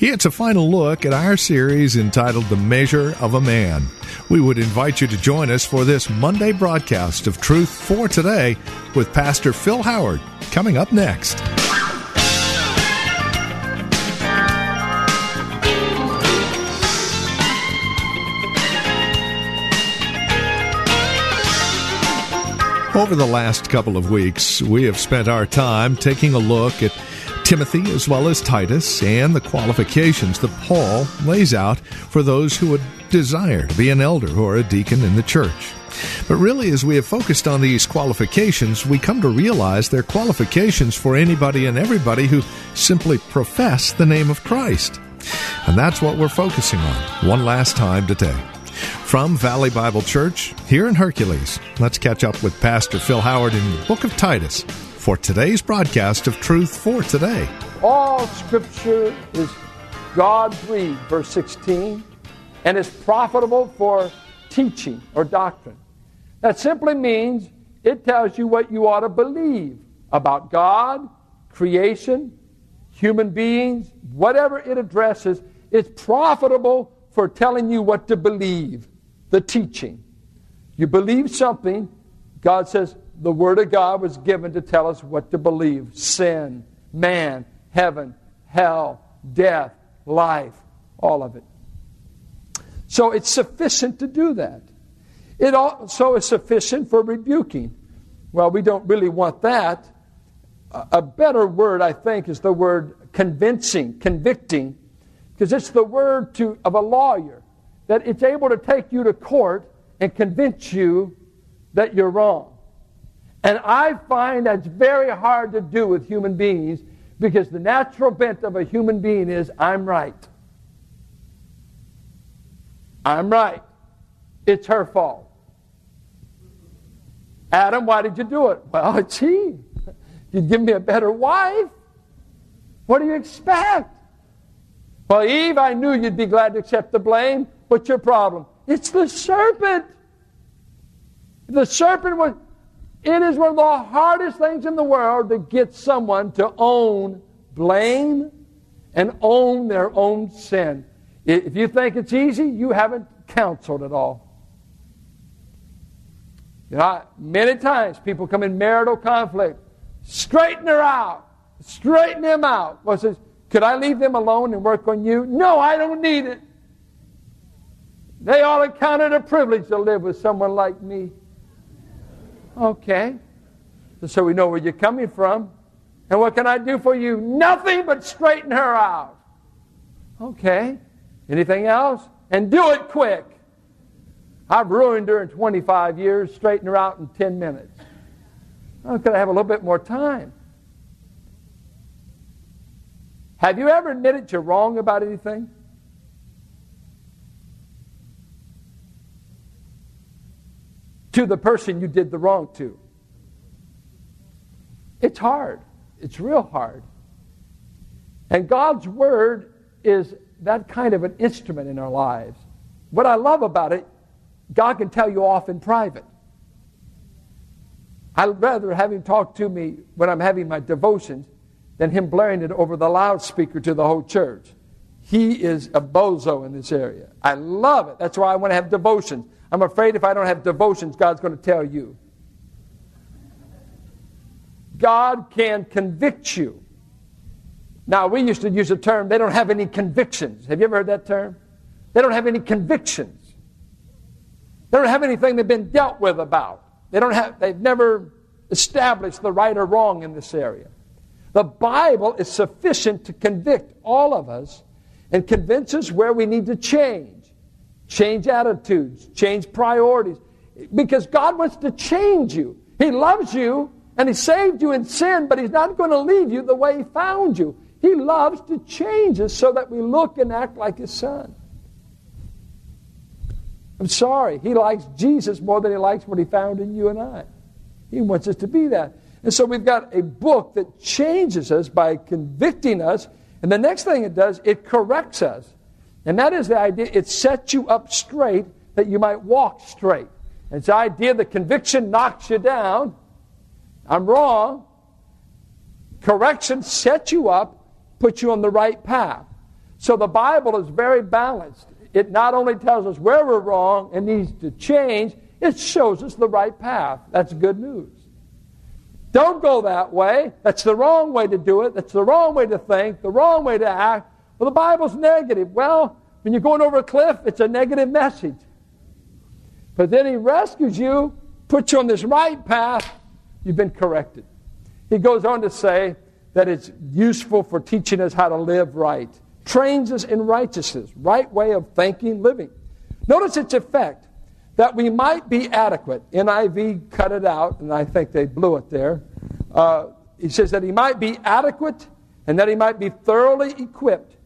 It's a final look at our series entitled The Measure of a Man. We would invite you to join us for this Monday broadcast of Truth for Today with Pastor Phil Howard coming up next. Over the last couple of weeks, we have spent our time taking a look at Timothy as well as Titus and the qualifications that Paul lays out for those who would desire to be an elder or a deacon in the church. But really, as we have focused on these qualifications, we come to realize they're qualifications for anybody and everybody who simply profess the name of Christ. And that's what we're focusing on one last time today. From Valley Bible Church here in Hercules, let's catch up with Pastor Phil Howard in the book of Titus for today's broadcast of Truth for Today. All scripture is God breathed, verse 16, and is profitable for teaching or doctrine. That simply means it tells you what you ought to believe about God, creation, human beings, whatever it addresses. It's profitable for telling you what to believe, the teaching. You believe something, God says, the Word of God was given to tell us what to believe sin, man, heaven, hell, death, life, all of it. So it's sufficient to do that. It also is sufficient for rebuking. Well, we don't really want that. A better word, I think, is the word convincing, convicting, because it's the word to, of a lawyer that it's able to take you to court and convince you that you're wrong. And I find that's very hard to do with human beings because the natural bent of a human being is I'm right. I'm right. It's her fault. Adam, why did you do it? Well, he. You'd give me a better wife. What do you expect? Well, Eve, I knew you'd be glad to accept the blame. What's your problem? It's the serpent. The serpent was it is one of the hardest things in the world to get someone to own blame and own their own sin. If you think it's easy, you haven't counseled at all. You know, many times people come in marital conflict. Straighten her out. Straighten him out. Well, says, could I leave them alone and work on you? No, I don't need it. They all it a privilege to live with someone like me. Okay. So we know where you're coming from. And what can I do for you? Nothing but straighten her out. Okay. Anything else? And do it quick. I've ruined her in 25 years, straighten her out in 10 minutes. Oh, could I have a little bit more time? Have you ever admitted you're wrong about anything? To the person you did the wrong to. It's hard. It's real hard. And God's Word is that kind of an instrument in our lives. What I love about it, God can tell you off in private. I'd rather have Him talk to me when I'm having my devotions than Him blaring it over the loudspeaker to the whole church. He is a bozo in this area. I love it. That's why I want to have devotions. I'm afraid if I don't have devotions, God's going to tell you. God can convict you. Now, we used to use the term, they don't have any convictions. Have you ever heard that term? They don't have any convictions. They don't have anything they've been dealt with about. They don't have, they've never established the right or wrong in this area. The Bible is sufficient to convict all of us and convince us where we need to change change attitudes, change priorities. Because God wants to change you. He loves you and He saved you in sin, but He's not going to leave you the way He found you. He loves to change us so that we look and act like His Son. I'm sorry. He likes Jesus more than He likes what He found in you and I. He wants us to be that. And so we've got a book that changes us by convicting us. And the next thing it does, it corrects us. And that is the idea. It sets you up straight that you might walk straight. It's the idea that conviction knocks you down. I'm wrong. Correction sets you up, puts you on the right path. So the Bible is very balanced. It not only tells us where we're wrong and needs to change, it shows us the right path. That's good news. Don't go that way. That's the wrong way to do it. That's the wrong way to think, the wrong way to act. Well, the Bible's negative. Well, when you're going over a cliff, it's a negative message. But then He rescues you, puts you on this right path. You've been corrected. He goes on to say that it's useful for teaching us how to live right, trains us in righteousness, right way of thinking, living. Notice its effect that we might be adequate. NIV cut it out, and I think they blew it there. Uh, he says that he might be adequate and that he might be thoroughly equipped.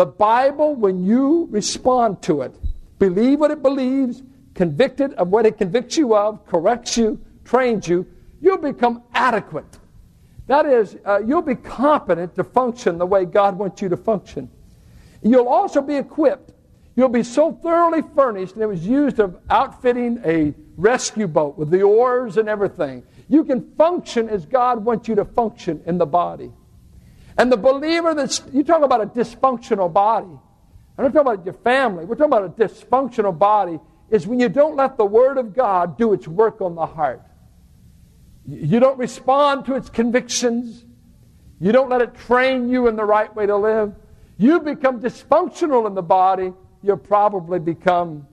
The Bible, when you respond to it, believe what it believes, convicted of what it convicts you of, corrects you, trains you, you'll become adequate. That is, uh, you'll be competent to function the way God wants you to function. You'll also be equipped You'll be so thoroughly furnished, and it was used of outfitting a rescue boat with the oars and everything. You can function as God wants you to function in the body. And the believer that's, you talk about a dysfunctional body. I'm not talking about your family. We're talking about a dysfunctional body is when you don't let the Word of God do its work on the heart. You don't respond to its convictions. You don't let it train you in the right way to live. You become dysfunctional in the body you'll probably become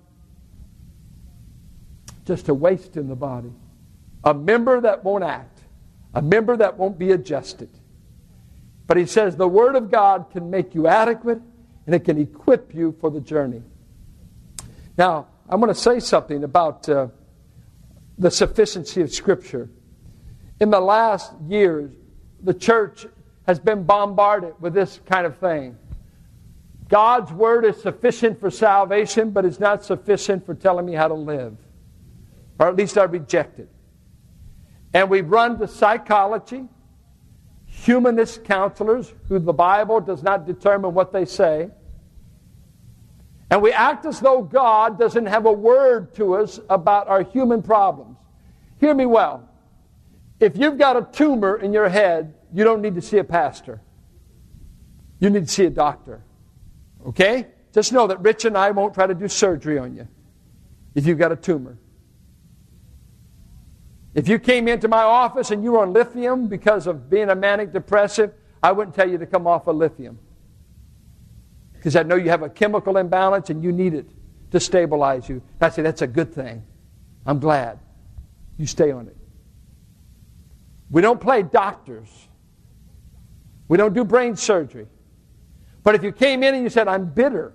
just a waste in the body. A member that won't act, a member that won't be adjusted. But he says the Word of God can make you adequate and it can equip you for the journey. Now, I'm going to say something about uh, the sufficiency of Scripture. In the last years, the church has been bombarded with this kind of thing. God's word is sufficient for salvation, but it's not sufficient for telling me how to live. Or at least I reject it. And we've run to psychology, humanist counselors who the Bible does not determine what they say. And we act as though God doesn't have a word to us about our human problems. Hear me well. If you've got a tumor in your head, you don't need to see a pastor. You need to see a doctor. Okay? Just know that Rich and I won't try to do surgery on you if you've got a tumor. If you came into my office and you were on lithium because of being a manic depressive, I wouldn't tell you to come off of lithium. Because I know you have a chemical imbalance and you need it to stabilize you. I say, that's a good thing. I'm glad. You stay on it. We don't play doctors. We don't do brain surgery. But if you came in and you said, I'm bitter,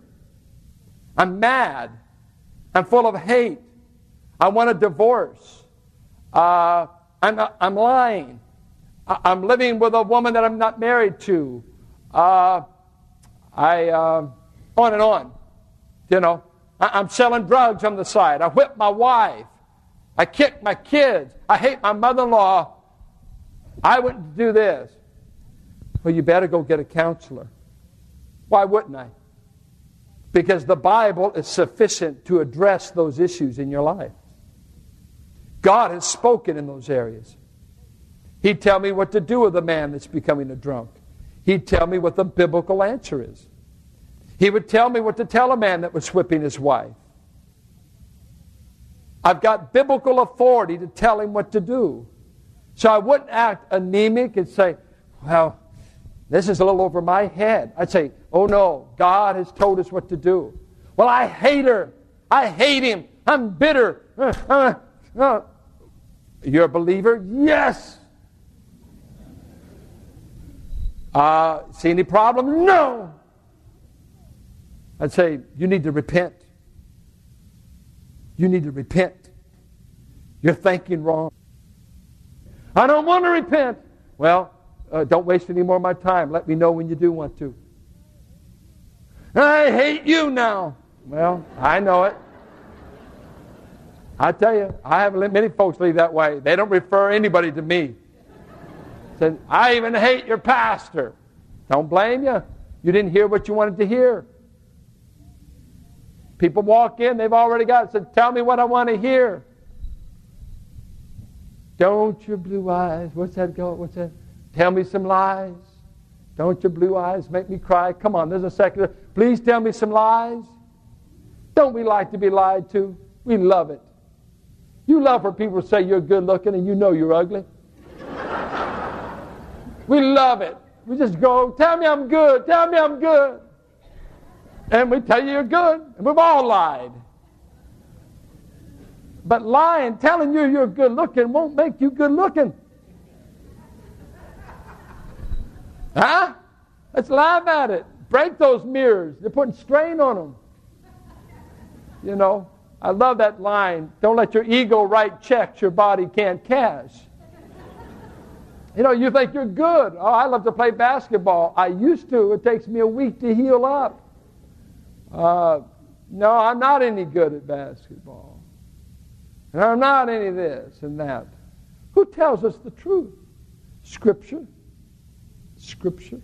I'm mad, I'm full of hate, I want a divorce, uh, I'm, I'm lying, I'm living with a woman that I'm not married to, uh, I, uh, on and on. You know, I, am selling drugs on the side, I whip my wife, I kick my kids, I hate my mother in law, I wouldn't do this. Well, you better go get a counselor. Why wouldn't I? Because the Bible is sufficient to address those issues in your life. God has spoken in those areas. He'd tell me what to do with a man that's becoming a drunk. He'd tell me what the biblical answer is. He would tell me what to tell a man that was whipping his wife. I've got biblical authority to tell him what to do. So I wouldn't act anemic and say, well, this is a little over my head. I'd say, Oh no, God has told us what to do. Well, I hate her. I hate him. I'm bitter. Uh, uh, uh. You're a believer? Yes. Uh, see any problem? No. I'd say, You need to repent. You need to repent. You're thinking wrong. I don't want to repent. Well, uh, don't waste any more of my time. Let me know when you do want to. I hate you now. Well, I know it. I tell you, I have many folks leave that way. They don't refer anybody to me. Said, I even hate your pastor. Don't blame you. You didn't hear what you wanted to hear. People walk in, they've already got it. Said, Tell me what I want to hear. Don't your blue eyes. What's that go? What's that? Tell me some lies. Don't your blue eyes make me cry? Come on, there's a secular. Please tell me some lies. Don't we like to be lied to? We love it. You love for people say you're good looking and you know you're ugly. we love it. We just go, tell me I'm good, tell me I'm good. And we tell you you're good, and we've all lied. But lying, telling you you're good looking, won't make you good looking. Huh? Let's laugh at it. Break those mirrors. They're putting strain on them. You know, I love that line. Don't let your ego write checks your body can't cash. You know, you think you're good. Oh, I love to play basketball. I used to. It takes me a week to heal up. Uh, no, I'm not any good at basketball. And I'm not any this and that. Who tells us the truth? Scripture. Scripture.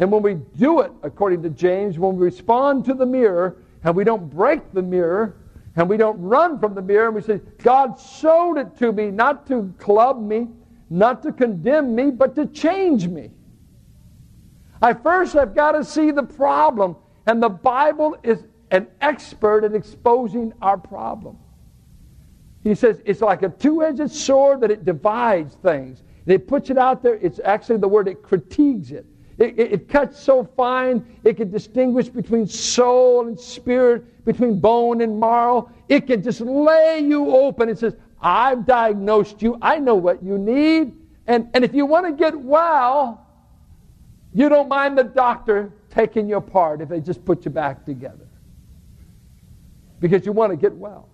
And when we do it, according to James, when we respond to the mirror and we don't break the mirror and we don't run from the mirror and we say, God showed it to me not to club me, not to condemn me, but to change me. I first have got to see the problem, and the Bible is an expert at exposing our problem. He says it's like a two edged sword that it divides things. And it puts it out there. It's actually the word it critiques it. It, it, it, cuts so fine, it can distinguish between soul and spirit, between bone and marrow. It can just lay you open. It says, I've diagnosed you. I know what you need. And, and if you want to get well, you don't mind the doctor taking you apart if they just put you back together. Because you want to get well.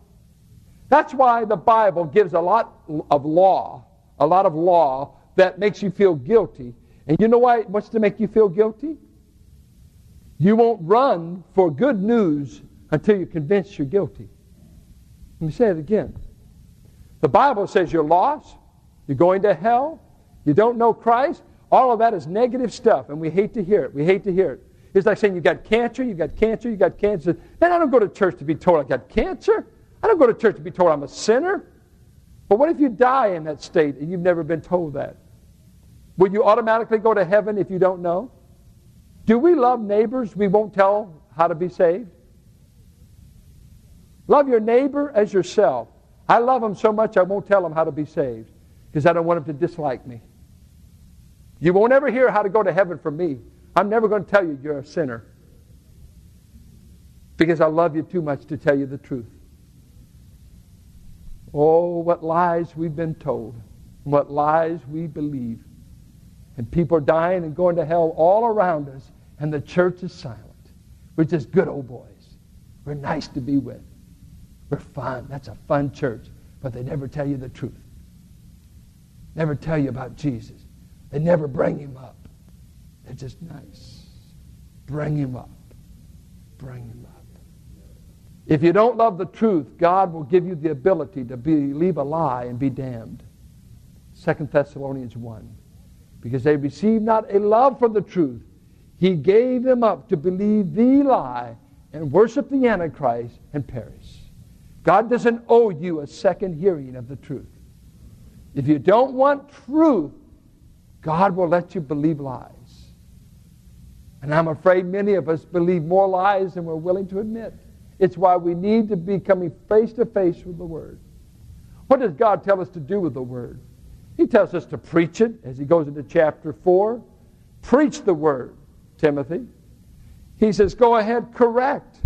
That's why the Bible gives a lot of law, a lot of law that makes you feel guilty and you know why it wants to make you feel guilty? You won't run for good news until you're convinced you're guilty. Let me say it again. The Bible says you're lost, you're going to hell, you don't know Christ. All of that is negative stuff, and we hate to hear it. We hate to hear it. It's like saying you've got cancer, You've got cancer, You've got cancer. Man, I don't go to church to be told I got cancer. I don't go to church to be told I'm a sinner. But what if you die in that state and you've never been told that? Will you automatically go to heaven if you don't know? Do we love neighbors we won't tell how to be saved? Love your neighbor as yourself. I love them so much I won't tell them how to be saved because I don't want them to dislike me. You won't ever hear how to go to heaven from me. I'm never going to tell you you're a sinner because I love you too much to tell you the truth. Oh, what lies we've been told, what lies we believe. And people are dying and going to hell all around us, and the church is silent. We're just good old boys. We're nice to be with. We're fun. That's a fun church. But they never tell you the truth. Never tell you about Jesus. They never bring him up. They're just nice. Bring him up. Bring him up. If you don't love the truth, God will give you the ability to believe a lie and be damned. 2 Thessalonians 1 because they received not a love for the truth, he gave them up to believe the lie and worship the Antichrist and perish. God doesn't owe you a second hearing of the truth. If you don't want truth, God will let you believe lies. And I'm afraid many of us believe more lies than we're willing to admit. It's why we need to be coming face to face with the Word. What does God tell us to do with the Word? He tells us to preach it as he goes into chapter 4. Preach the word, Timothy. He says, go ahead, correct,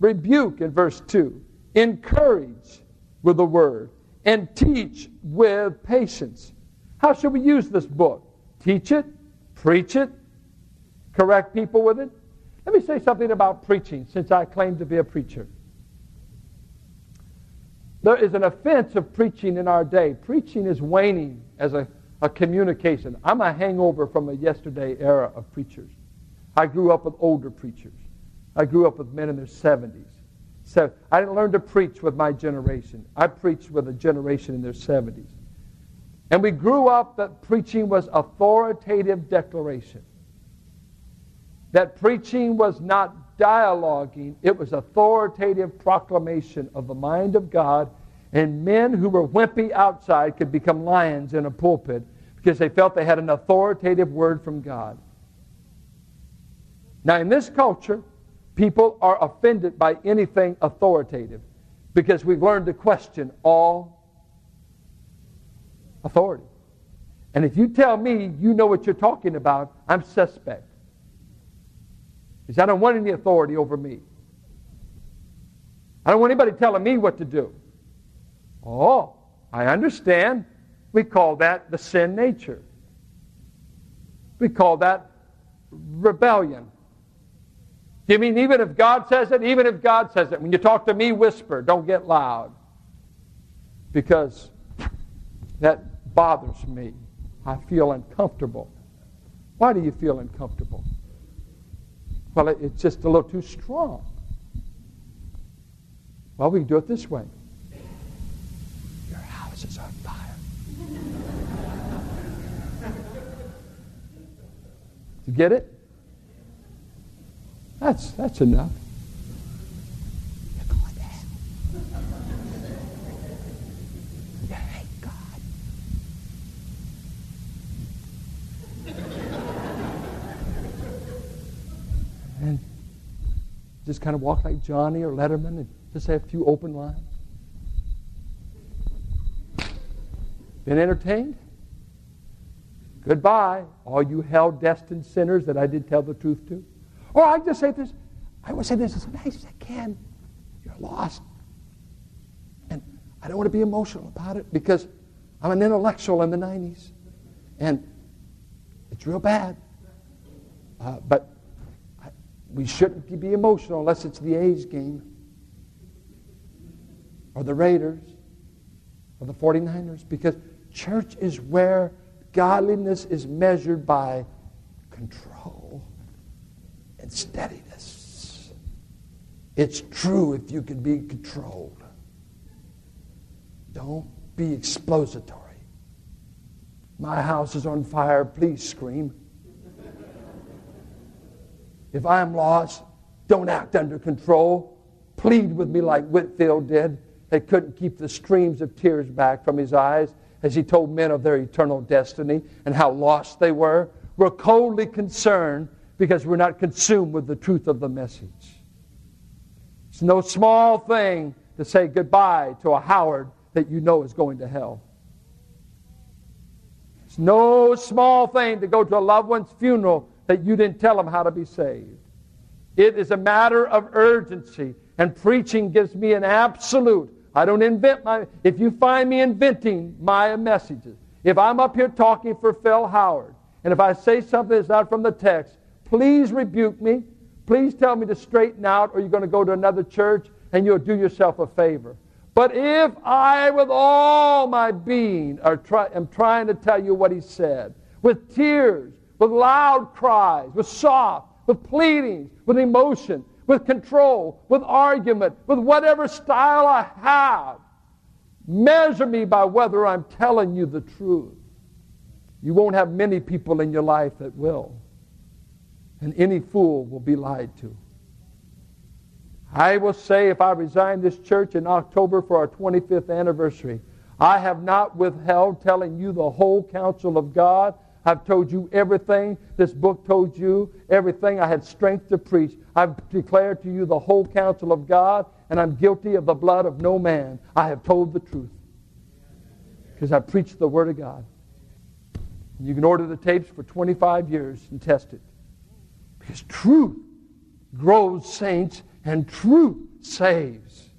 rebuke in verse 2, encourage with the word, and teach with patience. How should we use this book? Teach it, preach it, correct people with it. Let me say something about preaching since I claim to be a preacher. There is an offense of preaching in our day. Preaching is waning as a, a communication. I'm a hangover from a yesterday era of preachers. I grew up with older preachers. I grew up with men in their 70s. So I didn't learn to preach with my generation. I preached with a generation in their 70s. And we grew up that preaching was authoritative declaration. That preaching was not dialoguing, it was authoritative proclamation of the mind of God, and men who were wimpy outside could become lions in a pulpit because they felt they had an authoritative word from God. Now, in this culture, people are offended by anything authoritative because we've learned to question all authority. And if you tell me you know what you're talking about, I'm suspect. Because I don't want any authority over me. I don't want anybody telling me what to do. Oh, I understand. We call that the sin nature. We call that rebellion. You mean even if God says it? Even if God says it. When you talk to me, whisper. Don't get loud. Because that bothers me. I feel uncomfortable. Why do you feel uncomfortable? Well, it's just a little too strong. Well, we can do it this way. Your house is on fire. you get it? That's, that's enough. Thank God. And just kind of walk like Johnny or Letterman and just say a few open lines. Been entertained? Goodbye, all you hell destined sinners that I did tell the truth to. Or I just say this, I would say this as nice as I can. You're lost. And I don't want to be emotional about it because I'm an intellectual in the 90s. And it's real bad. Uh, but I, we shouldn't be emotional unless it's the A's game or the Raiders or the 49ers because church is where godliness is measured by control and steadiness. It's true if you can be controlled. Don't be explository. My house is on fire, please scream. If I'm lost, don't act under control. Plead with me like Whitefield did. They couldn't keep the streams of tears back from his eyes as he told men of their eternal destiny and how lost they were. We're coldly concerned because we're not consumed with the truth of the message. It's no small thing to say goodbye to a Howard that you know is going to hell. It's no small thing to go to a loved one's funeral that you didn't tell them how to be saved. It is a matter of urgency, and preaching gives me an absolute I don't invent my. If you find me inventing my messages, if I'm up here talking for Phil Howard, and if I say something that's not from the text, please rebuke me. Please tell me to straighten out, or you're going to go to another church and you'll do yourself a favor. But if I, with all my being, are try, am trying to tell you what he said, with tears, with loud cries, with soft, with pleadings, with emotion, with control, with argument, with whatever style I have. Measure me by whether I'm telling you the truth. You won't have many people in your life that will. And any fool will be lied to. I will say if I resign this church in October for our 25th anniversary, I have not withheld telling you the whole counsel of God I've told you everything this book told you, everything I had strength to preach. I've declared to you the whole counsel of God, and I'm guilty of the blood of no man. I have told the truth because I preached the Word of God. You can order the tapes for 25 years and test it. Because truth grows saints, and truth saves.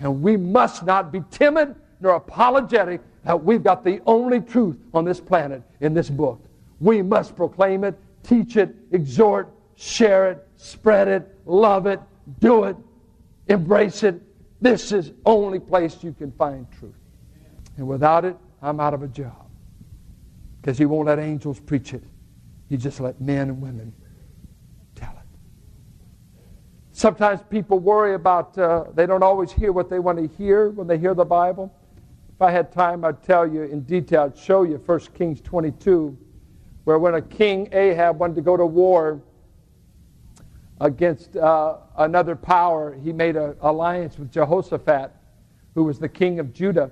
And we must not be timid nor apologetic that we've got the only truth on this planet in this book. We must proclaim it, teach it, exhort, share it, spread it, love it, do it, embrace it. This is only place you can find truth. And without it, I'm out of a job. Because he won't let angels preach it. He just let men and women. Sometimes people worry about, uh, they don't always hear what they want to hear when they hear the Bible. If I had time, I'd tell you in detail, I'd show you 1 Kings 22 where when a king Ahab wanted to go to war against uh, another power, he made an alliance with Jehoshaphat, who was the king of Judah.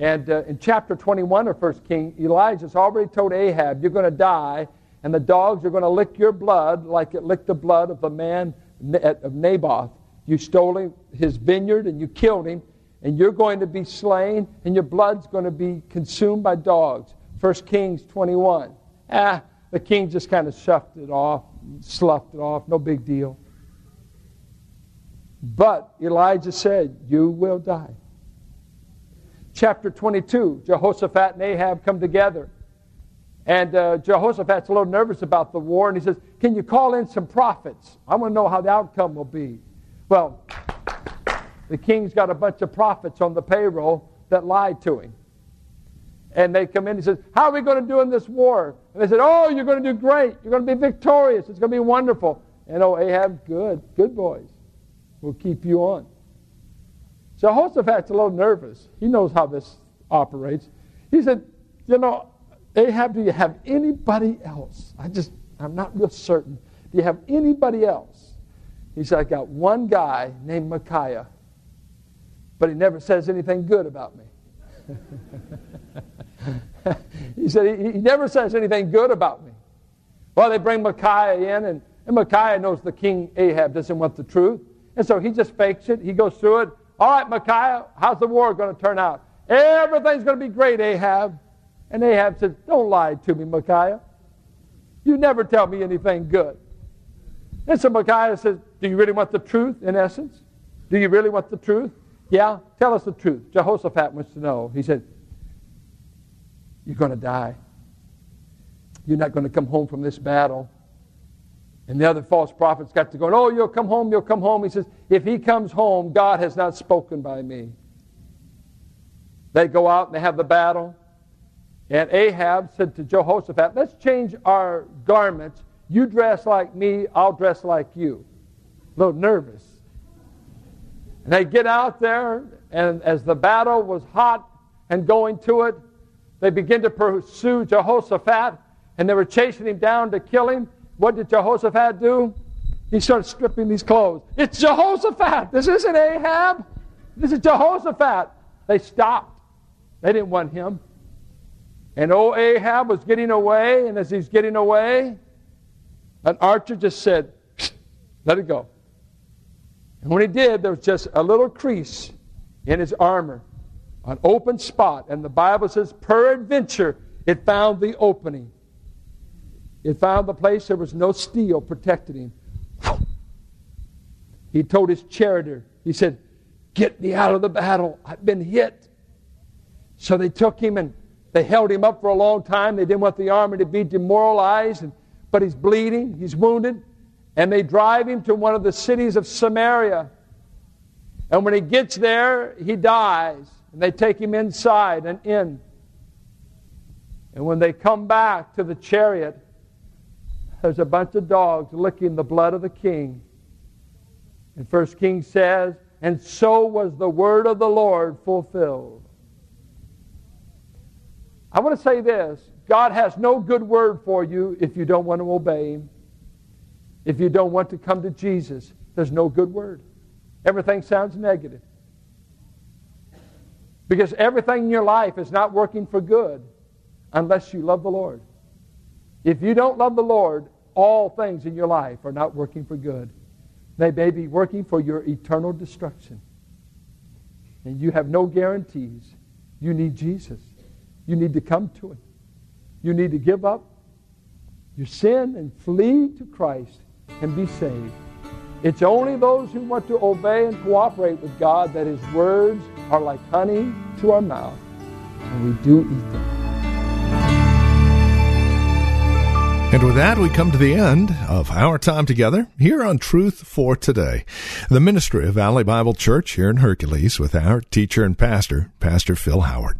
And uh, in chapter 21 of 1 King, Elijah's already told Ahab, You're going to die, and the dogs are going to lick your blood like it licked the blood of the man of Naboth. You stole his vineyard and you killed him, and you're going to be slain, and your blood's going to be consumed by dogs. 1 Kings 21. Ah, the king just kind of shuffed it off, sloughed it off, no big deal. But Elijah said, You will die. Chapter 22, Jehoshaphat and Ahab come together. And uh, Jehoshaphat's a little nervous about the war, and he says, Can you call in some prophets? I want to know how the outcome will be. Well, the king's got a bunch of prophets on the payroll that lied to him. And they come in and says, How are we going to do in this war? And they said, Oh, you're going to do great. You're going to be victorious. It's going to be wonderful. And oh, Ahab, good, good boys. We'll keep you on. Jehoshaphat's a little nervous. He knows how this operates. He said, You know, Ahab, do you have anybody else? I just, I'm not real certain. Do you have anybody else? He said, I got one guy named Micaiah, but he never says anything good about me. he said, he, he, never says anything good about me. Well, they bring Micaiah in, and, and Micaiah knows the king Ahab doesn't want the truth. And so he just fakes it. He goes through it. All right, Micaiah, how's the war going to turn out? Everything's going to be great, Ahab. And Ahab says, Don't lie to me, Micaiah. You never tell me anything good. And so Micaiah says, Do you really want the truth, in essence? Do you really want the truth? Yeah, tell us the truth. Jehoshaphat wants to know. He said, You're going to die. You're not going to come home from this battle. And the other false prophets got to go, Oh, you'll come home, you'll come home. He says, If he comes home, God has not spoken by me. They go out and they have the battle. And Ahab said to Jehoshaphat, Let's change our garments. You dress like me, I'll dress like you. A little nervous. And they get out there, and as the battle was hot and going to it, they begin to pursue Jehoshaphat, and they were chasing him down to kill him. What did Jehoshaphat do? He started stripping these clothes. It's Jehoshaphat. This isn't Ahab. This is Jehoshaphat. They stopped. They didn't want him. And old Ahab was getting away, and as he's getting away, an archer just said, Let it go. And when he did, there was just a little crease in his armor, an open spot. And the Bible says, peradventure, it found the opening. It found the place there was no steel protecting him. He told his charioteer, he said, Get me out of the battle. I've been hit. So they took him and they held him up for a long time. They didn't want the army to be demoralized, but he's bleeding, he's wounded. And they drive him to one of the cities of Samaria. And when he gets there, he dies. And they take him inside and in. And when they come back to the chariot, there's a bunch of dogs licking the blood of the king. And First King says, and so was the word of the Lord fulfilled. I want to say this God has no good word for you if you don't want to obey Him. If you don't want to come to Jesus, there's no good word. Everything sounds negative. Because everything in your life is not working for good unless you love the Lord. If you don't love the Lord, all things in your life are not working for good. They may be working for your eternal destruction. And you have no guarantees. You need Jesus. You need to come to Him. You need to give up your sin and flee to Christ and be saved. It's only those who want to obey and cooperate with God that His words are like honey to our mouth, and we do eat them. And with that, we come to the end of our time together here on Truth for Today, the ministry of Valley Bible Church here in Hercules with our teacher and pastor, Pastor Phil Howard.